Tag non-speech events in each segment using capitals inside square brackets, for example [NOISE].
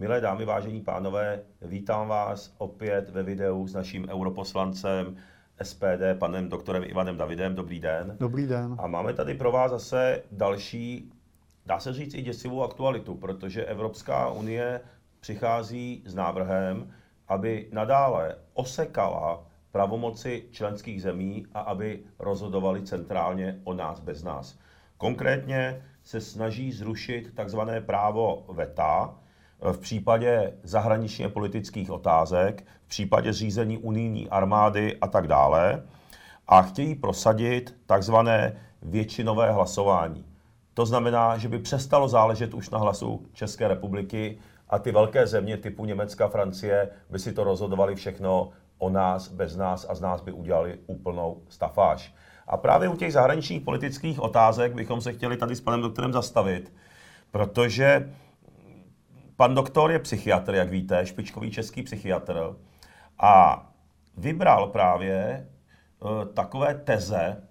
Milé dámy, vážení pánové, vítám vás opět ve videu s naším europoslancem SPD, panem doktorem Ivanem Davidem. Dobrý den. Dobrý den. A máme tady pro vás zase další, dá se říct i děsivou aktualitu, protože Evropská unie přichází s návrhem, aby nadále osekala pravomoci členských zemí a aby rozhodovali centrálně o nás bez nás. Konkrétně se snaží zrušit takzvané právo VETA v případě zahraničně politických otázek, v případě řízení unijní armády a tak dále a chtějí prosadit takzvané většinové hlasování. To znamená, že by přestalo záležet už na hlasu České republiky a ty velké země typu Německa, Francie by si to rozhodovali všechno o nás, bez nás a z nás by udělali úplnou stafáž. A právě u těch zahraničních politických otázek bychom se chtěli tady s panem doktorem zastavit, protože pan doktor je psychiatr, jak víte, špičkový český psychiatr a vybral právě uh, takové teze,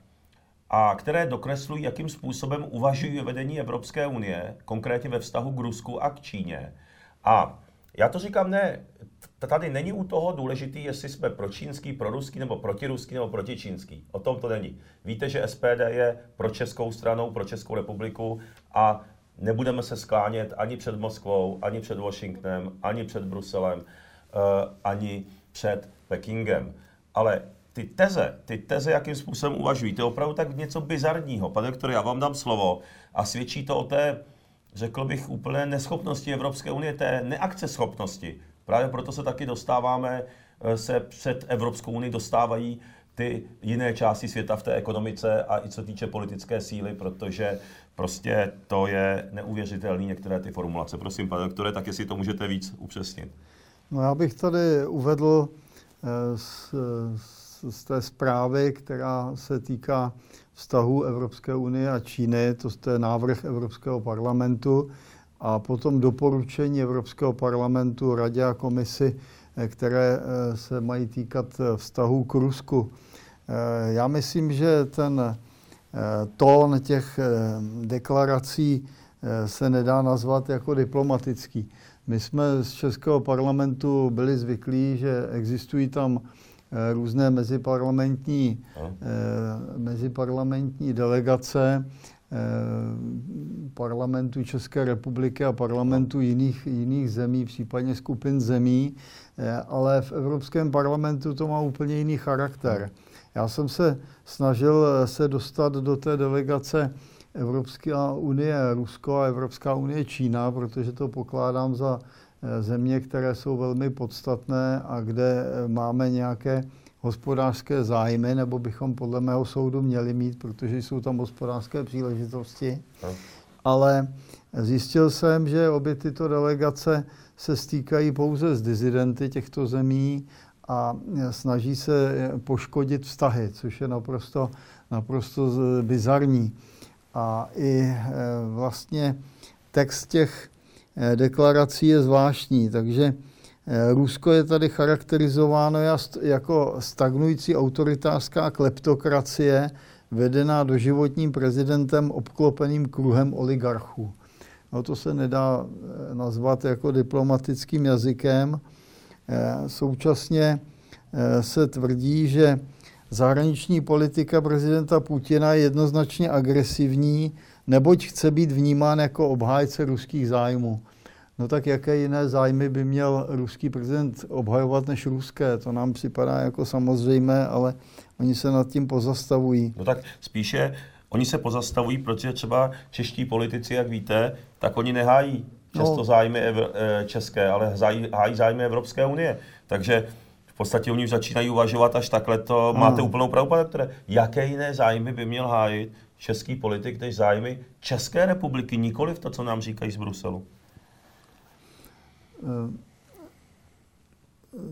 a které dokreslují, jakým způsobem uvažují vedení Evropské unie, konkrétně ve vztahu k Rusku a k Číně. A já to říkám ne, tady není u toho důležitý, jestli jsme pro čínský, pro ruský, nebo protiruský, nebo protičínský. O tom to není. Víte, že SPD je pro českou stranou, pro Českou republiku a nebudeme se sklánět ani před Moskvou, ani před Washingtonem, ani před Bruselem, uh, ani před Pekingem. Ale ty teze, ty teze, jakým způsobem uvažují, to je opravdu tak něco bizarního. Pane doktor, já vám dám slovo a svědčí to o té, řekl bych, úplné neschopnosti Evropské unie, té neakceschopnosti. Právě proto se taky dostáváme, eh, se před Evropskou unii dostávají ty jiné části světa v té ekonomice a i co týče politické síly, protože prostě to je neuvěřitelné některé ty formulace. Prosím, pane doktore, tak jestli to můžete víc upřesnit. No já bych tady uvedl eh, z, z té zprávy, která se týká vztahu Evropské unie a Číny, to je návrh Evropského parlamentu, a potom doporučení Evropského parlamentu, Radě a komisi, eh, které eh, se mají týkat vztahu k Rusku. Já myslím, že ten tón těch deklarací se nedá nazvat jako diplomatický. My jsme z Českého parlamentu byli zvyklí, že existují tam eh, různé meziparlamentní, eh, meziparlamentní delegace eh, parlamentu České republiky a parlamentu jiných, jiných zemí, případně skupin zemí, ale v Evropském parlamentu to má úplně jiný charakter. Já jsem se snažil se dostat do té delegace Evropská unie Rusko a Evropská unie Čína, protože to pokládám za eh, země, které jsou velmi podstatné a kde eh, máme nějaké hospodářské zájmy, nebo bychom podle mého soudu měli mít, protože jsou tam hospodářské příležitosti. Ale zjistil jsem, že obě tyto delegace se stýkají pouze s dizidenty těchto zemí a snaží se poškodit vztahy, což je naprosto, naprosto bizarní. A i eh, vlastně text těch eh, deklarací je zvláštní, takže Rusko je tady charakterizováno jako stagnující autoritářská kleptokracie, vedená doživotním prezidentem obklopeným kruhem oligarchů. No to se nedá nazvat jako diplomatickým jazykem. Současně se tvrdí, že Zahraniční politika prezidenta Putina je jednoznačně agresivní, neboť chce být vnímán jako obhájce ruských zájmů. No tak jaké jiné zájmy by měl ruský prezident obhajovat než ruské? To nám připadá jako samozřejmé, ale oni se nad tím pozastavují. No tak spíše oni se pozastavují, protože třeba čeští politici, jak víte, tak oni nehájí často no. zájmy eh, české, ale hájí zájmy Evropské unie. Takže v podstatě oni už začínají uvažovat až takhle, to ano. máte úplnou pravdu, pane doktore. Jaké jiné zájmy by měl hájit český politik než zájmy České republiky, nikoli v to, co nám říkají z Bruselu? Eh,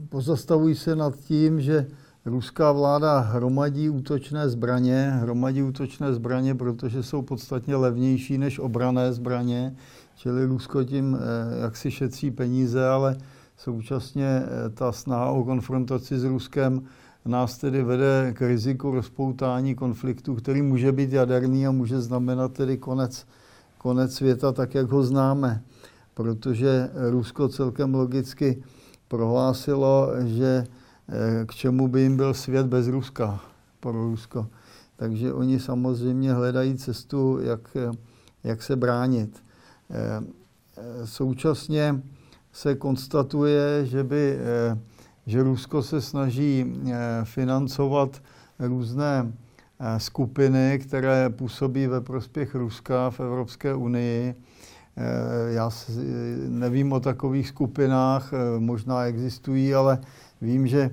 pozastavují se nad tím, že ruská vláda hromadí útočné zbraně, hromadí útočné zbraně, protože jsou podstatně levnější než obrané zbraně, čili Rusko tím eh, jak si šetří peníze, ale Současně eh, ta snaha o konfrontaci s Ruskem nás tedy vede k riziku rozpoutání konfliktu, který může být jaderný a může znamenat tedy konec, konec světa tak, jak ho známe. Protože Rusko celkem logicky prohlásilo, že k čemu by jim byl svět bez Ruska, pro Rusko. Takže oni samozřejmě hledají cestu, jak, jak se bránit. Současně se konstatuje, že, by, že Rusko se snaží financovat různé Eh, skupiny, které působí ve prospěch Ruska v Evropské unii. Eh, já nevím o takových skupinách, eh, možná existují, ale vím, že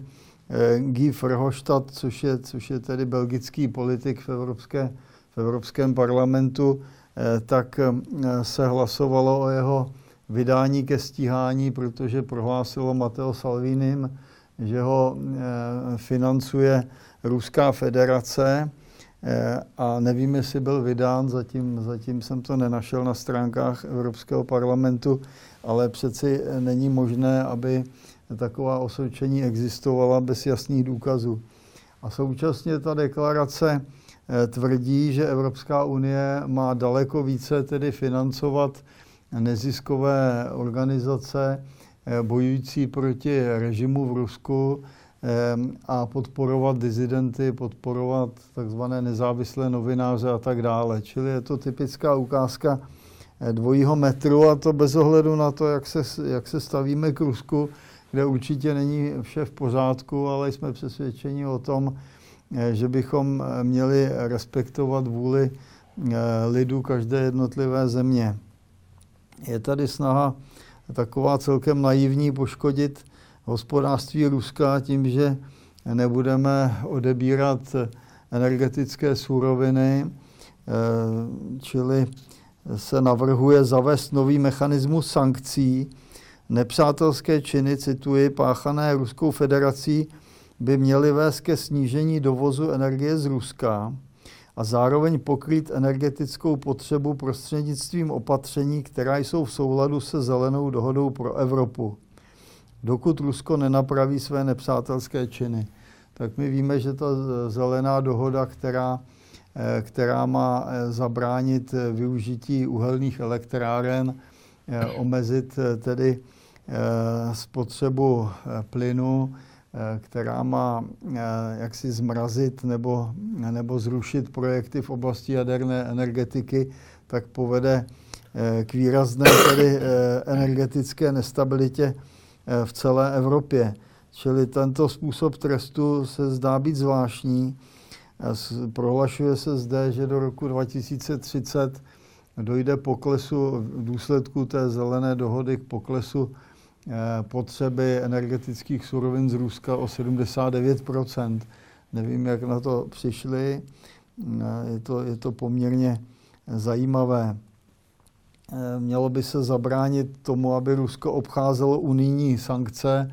Guy Verhofstadt, což je, což je tedy belgický politik v, Evropské, v Evropském parlamentu, tak se hlasovalo o jeho vydání ke stíhání, protože prohlásilo Matteo Salvinim, že ho financuje Ruská federace. eh, a nevím, jestli byl vydán, zatím, zatím jsem to nenašel na stránkách Evropského parlamentu, ale přeci není možné, aby taková osvědčení existovala bez jasných důkazů. A současně ta deklarace eh, tvrdí, že Evropská unie má daleko více tedy financovat neziskové organizace eh, bojující proti režimu v Rusku, a podporovat dizidenty, podporovat takzvané nezávislé novináře a tak dále. Čili je to typická ukázka eh, dvojího metru a to bez ohledu na to, jak se, jak se stavíme k Rusku, kde určitě není vše v pořádku, ale jsme přesvědčeni o tom, eh, že bychom eh, měli respektovat vůli lidu každé jednotlivé země. Je tady snaha taková celkem naivní poškodit hospodářství Ruska tím, že nebudeme odebírat energetické suroviny, eh, čili se navrhuje zavést nový mechanismus sankcí. Nepřátelské činy, cituji, páchané Ruskou federací, by měly vést ke snížení dovozu energie z Ruska a zároveň pokrýt energetickou potřebu prostřednictvím opatření, která jsou v souladu se zelenou dohodou pro Evropu dokud Rusko nenapraví své nepřátelské činy. Tak my víme, že ta zelená dohoda, která, eh, která má eh, zabránit eh, využití uhelných elektráren, omezit tedy spotřebu plynu, která má jaksi zmrazit nebo, nebo zrušit projekty v oblasti jaderné energetiky, tak povede k výrazné tedy energetické nestabilitě v celé Evropě. Čili tento způsob trestu se zdá být zvláštní. Prohlašuje se zde, že do roku 2030 dojde poklesu v důsledku té zelené dohody k poklesu eh, potřeby energetických surovin z Ruska o 79% Nevím, jak na to přišli. Eh, je to, je to poměrně zajímavé. Eh, mělo by se zabránit tomu, aby Rusko obcházelo unijní sankce.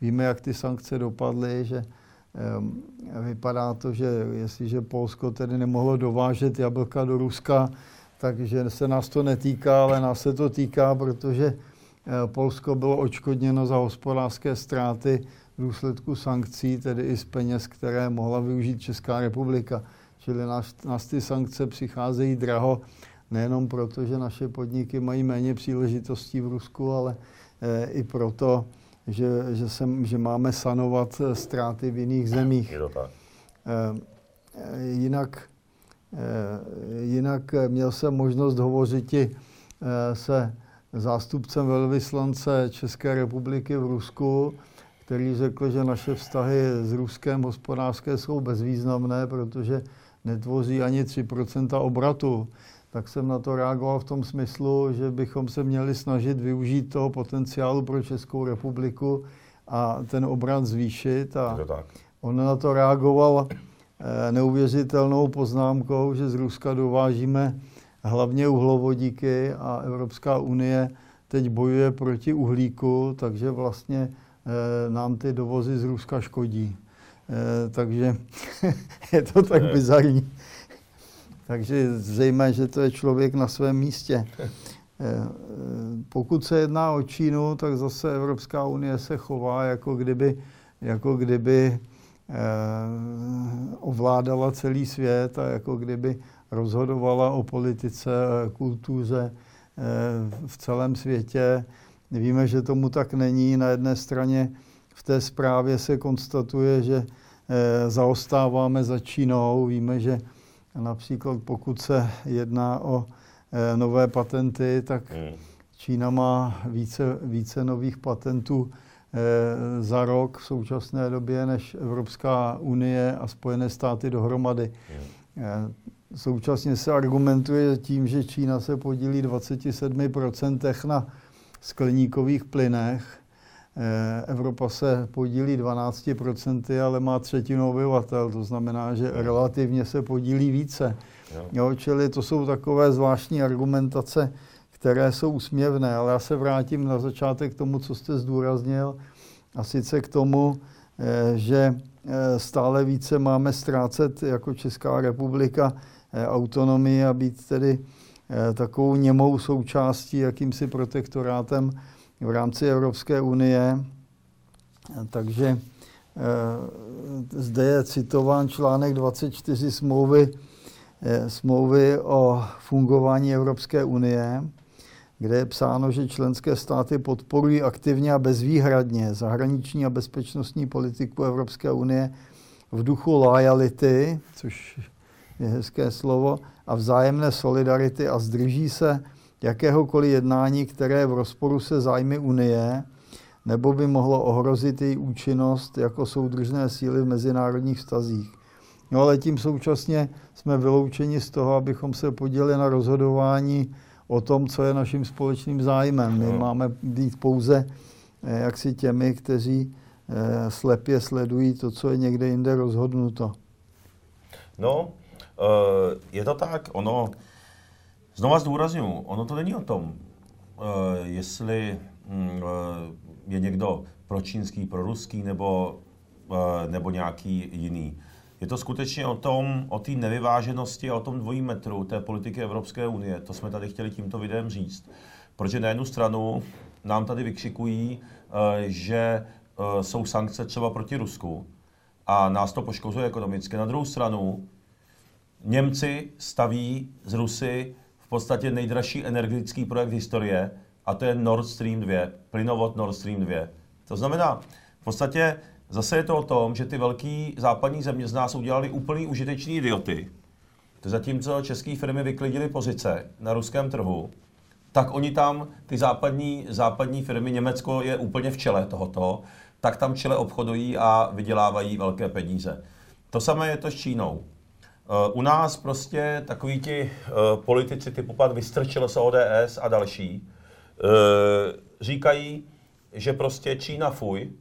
Víme, jak ty sankce dopadly, že eh, vypadá to, že jestliže Polsko tedy nemohlo dovážet jablka do Ruska, takže se nás to netýká, ale nás se to týká, protože eh, Polsko bylo očkodněno za hospodářské ztráty v důsledku sankcí, tedy i z peněz, které mohla využít Česká republika. Čili nás, nás ty sankce přicházejí draho nejenom proto, že naše podniky mají méně příležitostí v Rusku, ale eh, i proto, že, že, sem, že máme sanovat eh, ztráty v jiných zemích. Je to tak. Eh, jinak, jinak měl jsem možnost hovořit se zástupcem velvyslance České republiky v Rusku, který řekl, že naše vztahy s Ruskem hospodářské jsou bezvýznamné, protože netvoří ani 3% obratu tak jsem na to reagoval v tom smyslu, že bychom se měli snažit využít toho potenciálu pro Českou republiku a ten obrat zvýšit. A on na to reagoval eh, neuvěřitelnou poznámkou, že z Ruska dovážíme hlavně uhlovodíky a Evropská unie teď bojuje proti uhlíku, takže vlastně eh, nám ty dovozy z Ruska škodí. Eh, takže [LAUGHS] je to tak bizarní. Takže zřejmě, že to je člověk na svém místě. [LAUGHS] Eh, pokud se jedná o Čínu, tak zase Evropská unie se chová, jako kdyby, jako kdyby eh, ovládala celý svět a jako kdyby rozhodovala o politice, kultuře, v celém světě. Víme, že tomu tak není. Na jedné straně v té zprávě se konstatuje, že zaostáváme za Čínou. Víme, že například pokud se jedná o nové patenty, tak hmm. Čína má více, více nových patentů Eh, za rok v současné době než Evropská unie a Spojené státy dohromady. Eh, současně se argumentuje tím, že Čína se podílí 27% na skleníkových plynech. Eh, Evropa se podílí 12%, ale má třetinu obyvatel, to znamená, že relativně se podílí více. Jo, čili to jsou takové zvláštní argumentace, které jsou úsměvné, ale já se vrátím na začátek k tomu, co jste zdůraznil, a sice k tomu, eh, že eh, stále více máme ztrácet jako Česká republika autonomii a být tedy takovou němou součástí, jakýmsi protektorátem v rámci Evropské unie. Takže zde je citován článek 24 smlouvy, smlouvy o fungování Evropské unie, kde je psáno, že členské státy podporují aktivně a bezvýhradně zahraniční a bezpečnostní politiku Evropské unie v duchu loyalty, což je hezké slovo, a vzájemné solidarity a zdrží se jakéhokoliv jednání, které je v rozporu se zájmy Unie, nebo by mohlo ohrozit její účinnost jako soudržné síly v mezinárodních vztazích. No ale tím současně jsme vyloučeni z toho, abychom se podělili na rozhodování o tom, co je naším společným zájmem. My no. máme být pouze eh, jaksi těmi, kteří eh, slepě sledují to, co je někde jinde rozhodnuto. No, eh, je to tak, ono, znova zdůraznuju, ono to není o tom, jestli hm, je někdo pročínský, proruský nebo, nebo nějaký jiný. Je to skutečně o tom, o té nevyváženosti a o tom dvojí metru té politiky Evropské unie. To jsme tady chtěli tímto videem říct. Protože na jednu stranu nám tady vykřikují, eh, že eh, jsou sankce třeba proti Rusku a nás to poškozuje ekonomicky. Na druhou stranu Němci staví z Rusy v podstatě nejdražší energetický projekt historie a to je Nord Stream 2, plynovod Nord Stream 2. To znamená, v podstatě Zase je to o tom, že ty velké západní země z nás udělali úplný užitečný idioty. To zatímco české firmy vyklidily pozice na ruském trhu, tak oni tam, ty západní, západní firmy, Německo je úplně v čele tohoto, tak tam čele obchodují a vydělávají velké peníze. To samé je to s Čínou. Eh, u nás prostě takoví ti eh, politici typu pan Vystrčil z ODS a další eh, říkají, že prostě Čína fuj,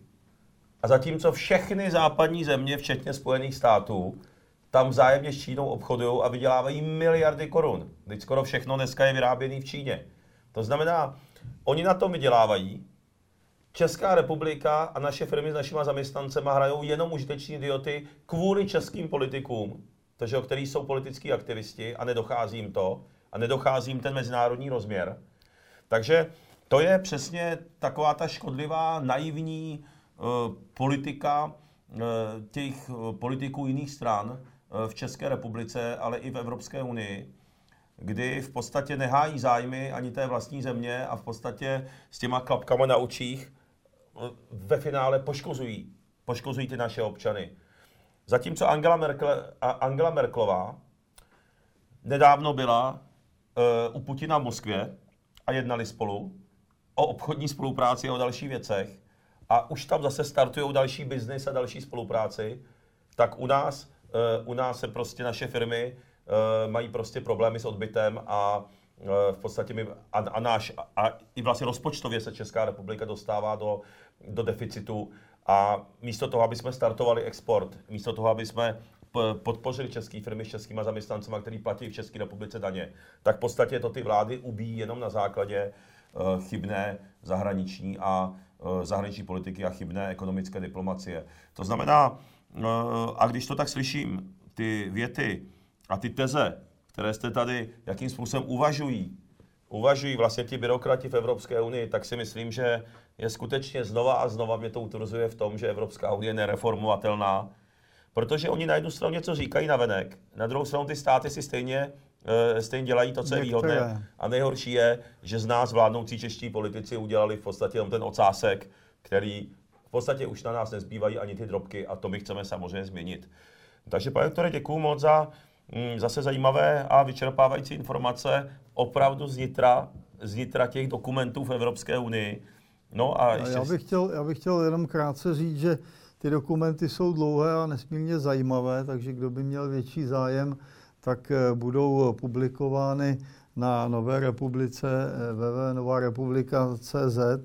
a zatímco všechny západní země, včetně Spojených států, tam vzájemně s Čínou obchodují a vydělávají miliardy korun. Teď skoro všechno dneska je vyráběné v Číně. To znamená, oni na tom vydělávají, Česká republika a naše firmy s našimi zaměstnancema hrajou jenom užiteční idioty kvůli českým politikům, takže o kterých jsou politický aktivisti a nedochází jim to a nedochází jim ten mezinárodní rozměr. Takže to je přesně taková ta škodlivá, naivní Eh, politika eh, těch eh, politiků jiných stran v České republice, ale i v Evropské unii, kdy v podstatě nehájí zájmy ani té vlastní země a v podstatě s těma klapkama na očích ve finále poškozují, poškozují ty naše občany. Zatímco Angela, Merkel, Angela Merklová nedávno byla uh, u Putina v Moskvě a jednali spolu o obchodní spolupráci a o dalších věcech, a už tam zase startují další biznis a další spolupráci, tak u nás, uh, u nás se prostě naše firmy uh, mají prostě problémy s odbytem a v podstatě my, a, a náš, a, a i vlastně rozpočtově se Česká republika dostává do, do deficitu a místo toho, aby jsme startovali export, místo toho, aby jsme podpořili české firmy s českýma zaměstnancema, který platí v České republice daně, tak v podstatě to ty vlády ubíjí jenom na základě uh, chybné zahraniční a Eh, zahraniční politiky a chybné ekonomické diplomacie. To znamená, eh, a když to tak slyším, ty věty a ty teze, které jste tady, jakým způsobem uvažují, uvažují vlastně ti byrokrati v Evropské unii, tak si myslím, že je skutečně znova a znova mě to utvrzuje v tom, že Evropská unie je nereformovatelná, protože oni na jednu stranu něco říkají na venek, na druhou stranu ty státy si stejně e, stejně dělají to, co je výhodné. A nejhorší je, že z nás vládnoucí čeští politici udělali v podstatě jenom ten ocásek, který v podstatě už na nás nezbývají ani ty drobky a to my chceme samozřejmě změnit. Takže pane doktore, děkuji moc za zase zajímavé a vyčerpávající informace opravdu z nitra, z nitra těch dokumentů v Evropské unii. No a ještě... já, bych chtěl, já bych chtěl jenom krátce říct, že ty dokumenty jsou dlouhé a nesmírně zajímavé, takže kdo by měl větší zájem, tak eh, budou publikovány na Nové republice eh, www.novarepublika.cz eh,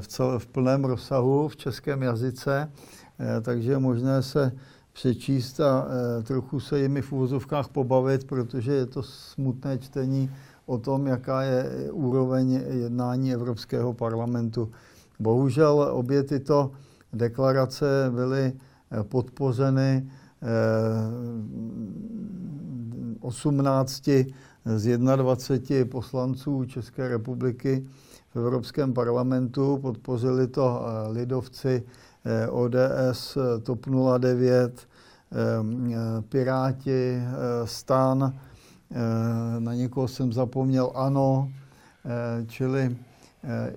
v, cel, v plném rozsahu v českém jazyce, takže je možné se přečíst a trochu se jimi v úvozovkách pobavit, protože je to smutné čtení o tom, jaká je úroveň jednání Evropského parlamentu. Bohužel obě tyto deklarace byly podpořeny 18 z 21 poslanců České republiky v Evropském parlamentu. Podpořili to lidovci ODS, TOP 09, eh, Piráti, STAN, na někoho jsem zapomněl, ANO, čili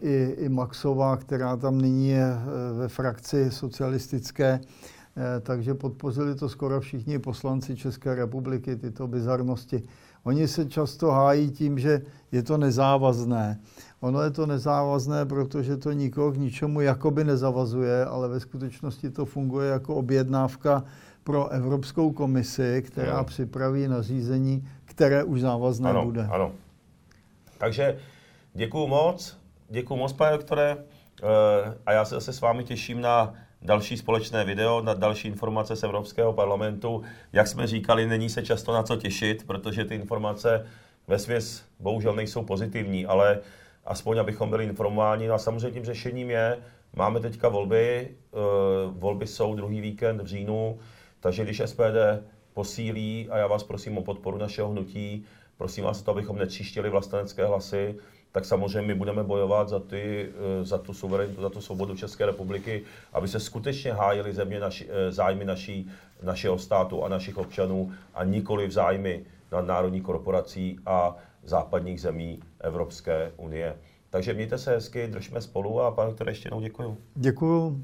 i, i Maxová, která tam nyní je ve frakci socialistické, Eh, takže podpořili to skoro všichni poslanci České republiky, tyto bizarnosti. Oni se často hájí tím, že je to nezávazné. Ono je to nezávazné, protože to nikoho k ničemu jakoby nezavazuje, ale ve skutečnosti to funguje jako objednávka pro Evropskou komisi, která ano. připraví nařízení, které už závazné ano, bude. Ano. Takže děkuji moc, děkuji moc, pane doktore, eh, a já se zase s vámi těším na další společné video, na další informace z Evropského parlamentu. Jak jsme říkali, není se často na co těšit, protože ty informace ve svěs bohužel nejsou pozitivní, ale aspoň abychom byli informováni. No a samozřejmě tím řešením je, máme teďka volby, eh, volby jsou druhý víkend v říjnu, takže když SPD posílí, a já vás prosím o podporu našeho hnutí, prosím vás o to, abychom netříštili vlastenecké hlasy, tak samozřejmě my budeme bojovat za, ty, eh, za tu suverenitu, za tu svobodu České republiky, aby se skutečně hájili země naši, eh, zájmy naší, našeho státu a našich občanů a nikoli v zájmy nadnárodních korporací a západních zemí Evropské unie. Takže mějte se hezky, držme spolu a pane, které ještě jednou děkuju. Děkuju.